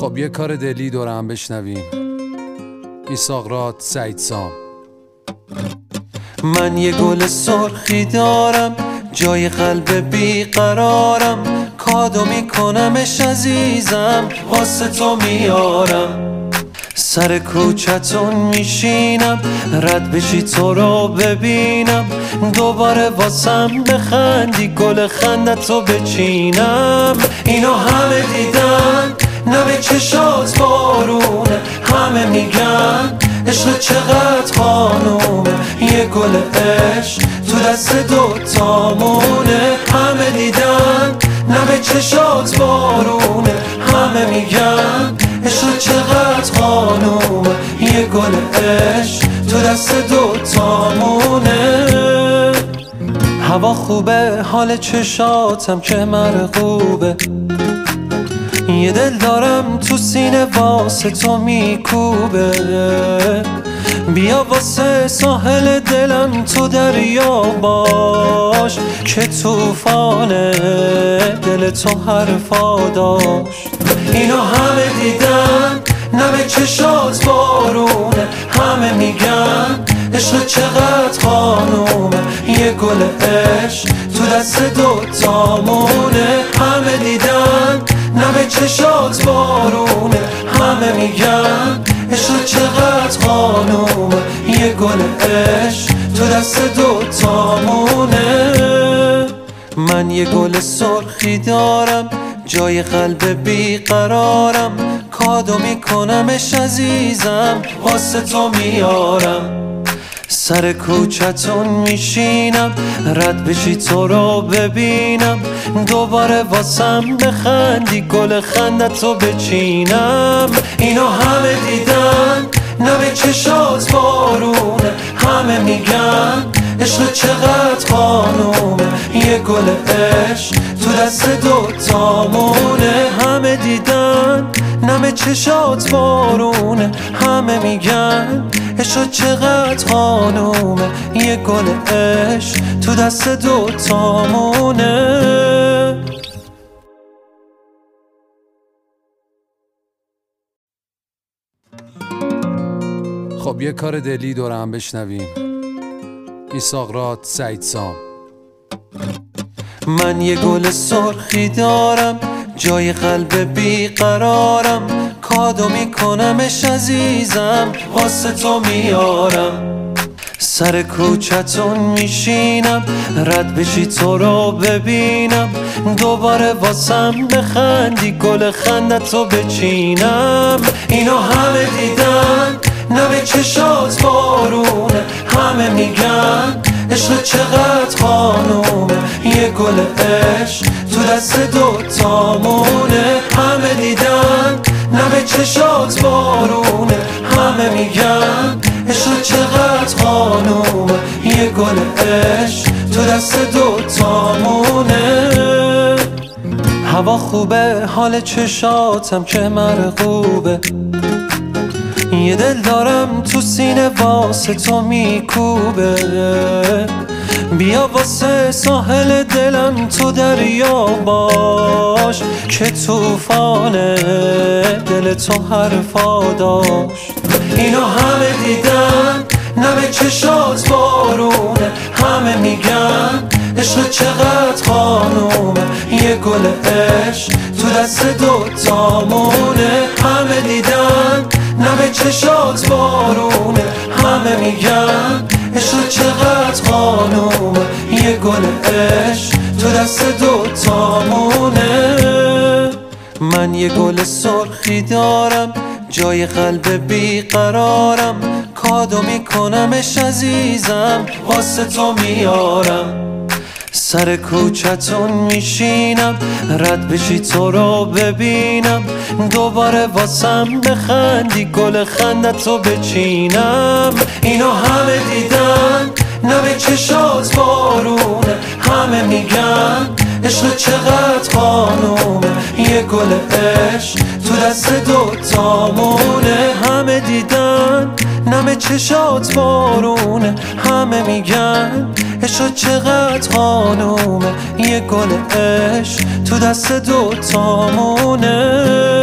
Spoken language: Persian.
خب یه کار دلی دور هم بشنویم میساقرات سعید سام. من یه گل سرخی دارم جای قلب بیقرارم کادو میکنمش عزیزم واسه تو میارم. سر کوچتون میشینم رد بشی تو رو ببینم. دوباره واسم بخندی گل خندتو بچینم. اینو همه دیدن نبه چشات بارونه. همه میگن عشق چقدر خانومه. یه گل عشق تو دست دوتامونه گل عشق تو دست دوتامونه هوا خوبه حال چشاتم که مرغوبه. یه دل دارم تو سینه واسه تو میکوبه. بیا واسه ساحل دلم تو دریا باش که توفانه دل تو حرفا داشت. اینو همه دیدن نمه چشات همه میگن عشق چقدر خانومه؟ یه گل عشق تو دست دوتامونه. همه دیدن نمه چشات بارونه. همه میگن عشق چقدر خانومه؟ یه گل عشق تو دست دوتامونه. من یه گل سرخی دارم جای قلب بیقرارم. کادو میکنمش عزیزم. واسه تو میارم. سر کوچتون میشینم. رد بشی تو رو ببینم. دوباره واسم بخندی. گل خندتو بچینم. اینو همه دیدن. نبه چشات بارونه. همه میگن عشق چقدر خانومه. یه گل عشق تو دست دوتامونه. همه دیدن. نم چشات بارونه همه میگن عشق چقدر خانومه یه گل عشق تو دست دوتامونه. خب یه کار دلی دور هم بشنویم میساقرات سعید سام. من یه گل سرخی دارم جای قلب بیقرارم کادو میکنمش عزیزم واسه تو میارم. سر کوچتون میشینم رد بشی تو رو ببینم. دوباره واسم بخندی گل خندتو بچینم. اینو همه دیدن نبه چشات بارونه. همه میگن عشق چقدر خانومه. یه گل عشق دست دوتامونه همه دیدن نبه چشات بارونه. همه میگن عشق چقدر خانومه یه گل عشق تو دست دوتامونه هوا خوبه حال چشاتم که مرغوبه. یه دل دارم تو سینه واسه تو میکوبه. بیا واسه ساحل دلم تو دریا باش که توفانه دل تو حرفا داشت. اینو همه دیدن نمه چشات بارونه. همه میگن عشق چقدر خانومه. یه گل عشق تو دست دوتامونه. همه دیدن نمه چشات بارونه. همه میگن عشق چقدر خانومه. عشق تو دست دوتامونه من یه گل سرخی دارم جای قلب بیقرارم کادو میکنمش عزیزم واسه تو میارم. سر کوچتون میشینم رد بشی تو رو ببینم. دوباره واسم بخندی گل خندتو بچینم. اینو همه دیدن نبه چشات بارونه عشق چقدر خانومه؟ یه گل عشق تو دست دوتامونه. همه دیدن نم چشات بارونه. همه میگن عشق چقدر خانومه؟ یه گل عشق تو دست دو تامونه